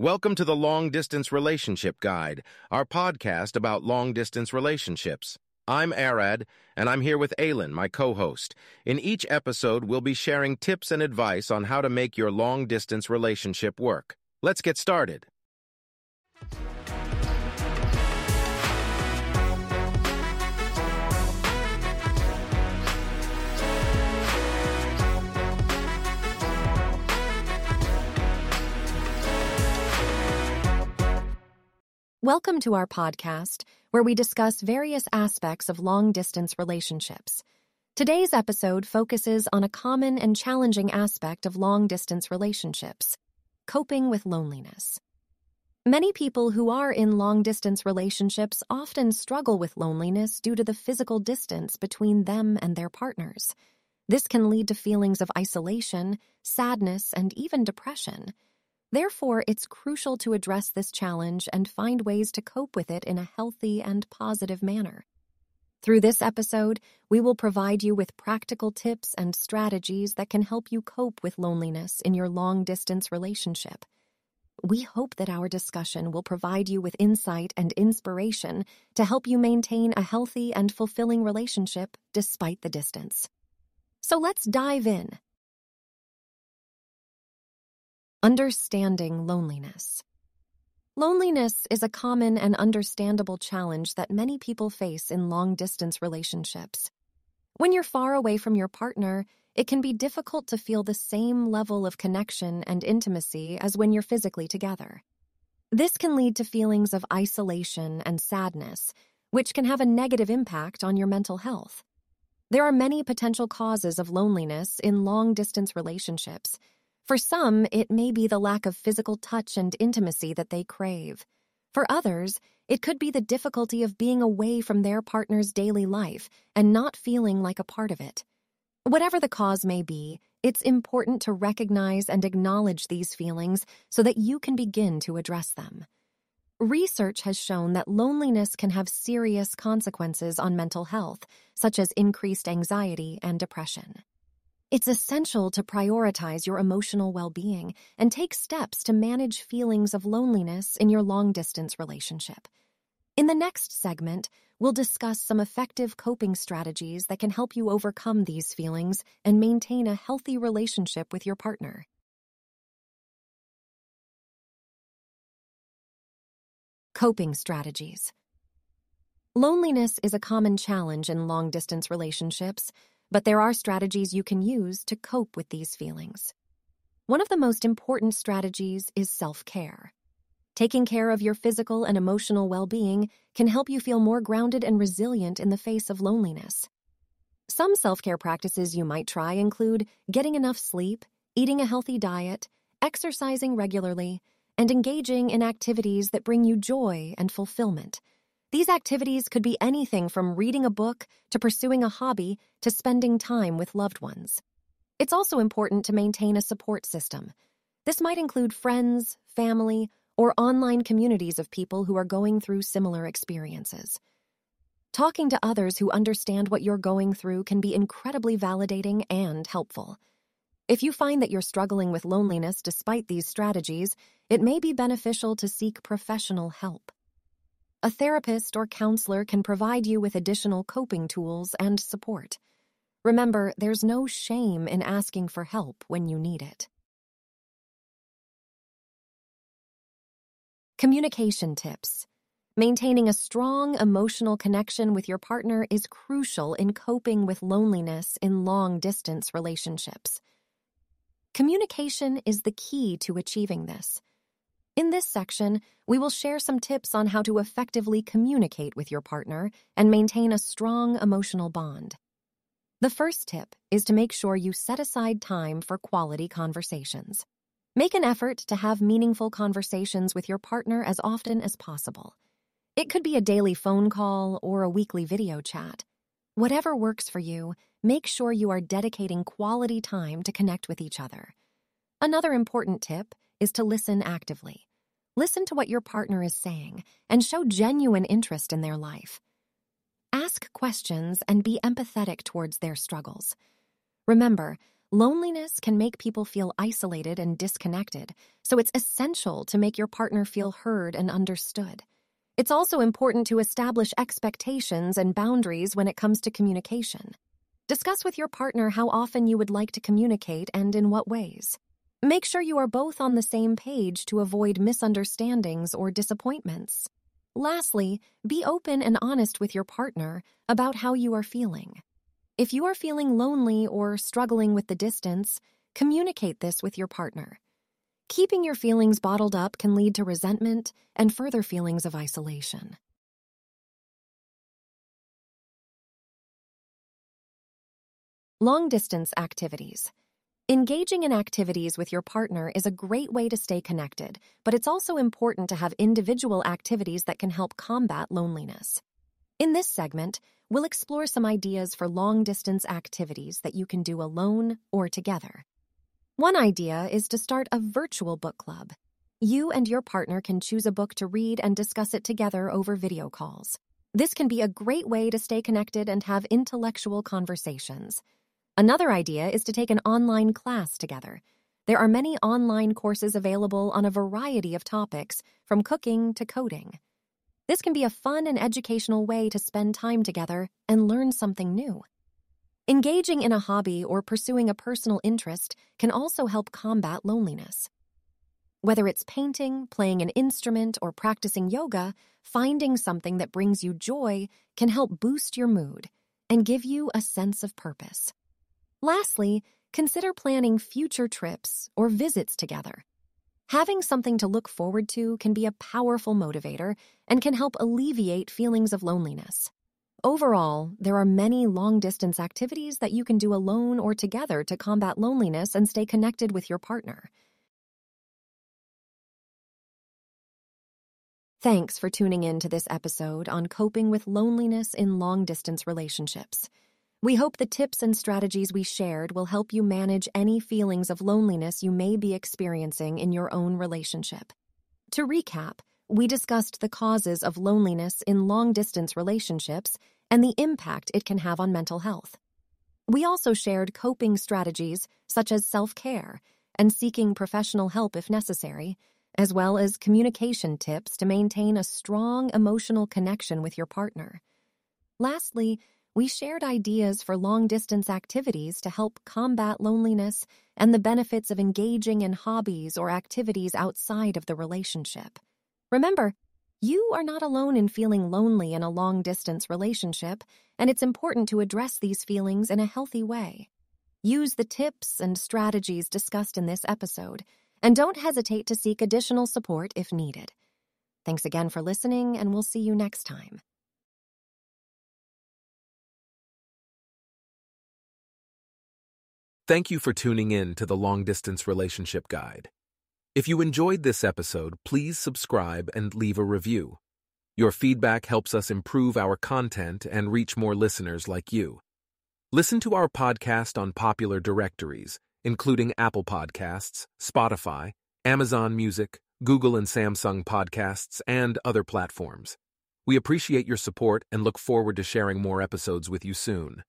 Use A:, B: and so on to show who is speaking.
A: Welcome to the Long Distance Relationship Guide, our podcast about long distance relationships. I'm Arad, and I'm here with Aylin, my co host. In each episode, we'll be sharing tips and advice on how to make your long distance relationship work. Let's get started.
B: Welcome to our podcast, where we discuss various aspects of long distance relationships. Today's episode focuses on a common and challenging aspect of long distance relationships coping with loneliness. Many people who are in long distance relationships often struggle with loneliness due to the physical distance between them and their partners. This can lead to feelings of isolation, sadness, and even depression. Therefore, it's crucial to address this challenge and find ways to cope with it in a healthy and positive manner. Through this episode, we will provide you with practical tips and strategies that can help you cope with loneliness in your long distance relationship. We hope that our discussion will provide you with insight and inspiration to help you maintain a healthy and fulfilling relationship despite the distance. So let's dive in. Understanding loneliness. Loneliness is a common and understandable challenge that many people face in long distance relationships. When you're far away from your partner, it can be difficult to feel the same level of connection and intimacy as when you're physically together. This can lead to feelings of isolation and sadness, which can have a negative impact on your mental health. There are many potential causes of loneliness in long distance relationships for some, it may be the lack of physical touch and intimacy that they crave. For others, it could be the difficulty of being away from their partner's daily life and not feeling like a part of it. Whatever the cause may be, it's important to recognize and acknowledge these feelings so that you can begin to address them. Research has shown that loneliness can have serious consequences on mental health, such as increased anxiety and depression. It's essential to prioritize your emotional well being and take steps to manage feelings of loneliness in your long distance relationship. In the next segment, we'll discuss some effective coping strategies that can help you overcome these feelings and maintain a healthy relationship with your partner. Coping strategies. Loneliness is a common challenge in long distance relationships but there are strategies you can use to cope with these feelings. One of the most important strategies is self care. Taking care of your physical and emotional well being can help you feel more grounded and resilient in the face of loneliness. Some self care practices you might try include getting enough sleep, eating a healthy diet, exercising regularly, and engaging in activities that bring you joy and fulfillment. These activities could be anything from reading a book to pursuing a hobby to spending time with loved ones. It's also important to maintain a support system. This might include friends, family, or online communities of people who are going through similar experiences. Talking to others who understand what you're going through can be incredibly validating and helpful. If you find that you're struggling with loneliness despite these strategies, it may be beneficial to seek professional help. A therapist or counselor can provide you with additional coping tools and support. Remember, there's no shame in asking for help when you need it. Communication tips. Maintaining a strong emotional connection with your partner is crucial in coping with loneliness in long distance relationships. Communication is the key to achieving this. In this section, we will share some tips on how to effectively communicate with your partner and maintain a strong emotional bond. The first tip is to make sure you set aside time for quality conversations. Make an effort to have meaningful conversations with your partner as often as possible. It could be a daily phone call or a weekly video chat. Whatever works for you, make sure you are dedicating quality time to connect with each other. Another important tip is to listen actively. Listen to what your partner is saying and show genuine interest in their life. Ask questions and be empathetic towards their struggles. Remember, Loneliness can make people feel isolated and disconnected, so it's essential to make your partner feel heard and understood. It's also important to establish expectations and boundaries when it comes to communication. Discuss with your partner how often you would like to communicate and in what ways. Make sure you are both on the same page to avoid misunderstandings or disappointments. Lastly, be open and honest with your partner about how you are feeling. If you are feeling lonely or struggling with the distance, communicate this with your partner. Keeping your feelings bottled up can lead to resentment and further feelings of isolation. Long distance activities. Engaging in activities with your partner is a great way to stay connected, but it's also important to have individual activities that can help combat loneliness. In this segment, we'll explore some ideas for long distance activities that you can do alone or together. One idea is to start a virtual book club. You and your partner can choose a book to read and discuss it together over video calls. This can be a great way to stay connected and have intellectual conversations. Another idea is to take an online class together. There are many online courses available on a variety of topics, from cooking to coding. This can be a fun and educational way to spend time together and learn something new. Engaging in a hobby or pursuing a personal interest can also help combat loneliness. Whether it's painting, playing an instrument, or practicing yoga, finding something that brings you joy can help boost your mood and give you a sense of purpose. Lastly, consider planning future trips or visits together. Having something to look forward to can be a powerful motivator and can help alleviate feelings of loneliness. Overall, there are many long distance activities that you can do alone or together to combat loneliness and stay connected with your partner. Thanks for tuning in to this episode on coping with loneliness in long distance relationships. We hope the tips and strategies we shared will help you manage any feelings of loneliness you may be experiencing in your own relationship. To recap, we discussed the causes of loneliness in long distance relationships and the impact it can have on mental health. We also shared coping strategies such as self care and seeking professional help if necessary, as well as communication tips to maintain a strong emotional connection with your partner. Lastly, we shared ideas for long distance activities to help combat loneliness and the benefits of engaging in hobbies or activities outside of the relationship. Remember, you are not alone in feeling lonely in a long distance relationship, and it's important to address these feelings in a healthy way. Use the tips and strategies discussed in this episode, and don't hesitate to seek additional support if needed. Thanks again for listening, and we'll see you next time.
A: Thank you for tuning in to the Long Distance Relationship Guide. If you enjoyed this episode, please subscribe and leave a review. Your feedback helps us improve our content and reach more listeners like you. Listen to our podcast on popular directories, including Apple Podcasts, Spotify, Amazon Music, Google and Samsung Podcasts, and other platforms. We appreciate your support and look forward to sharing more episodes with you soon.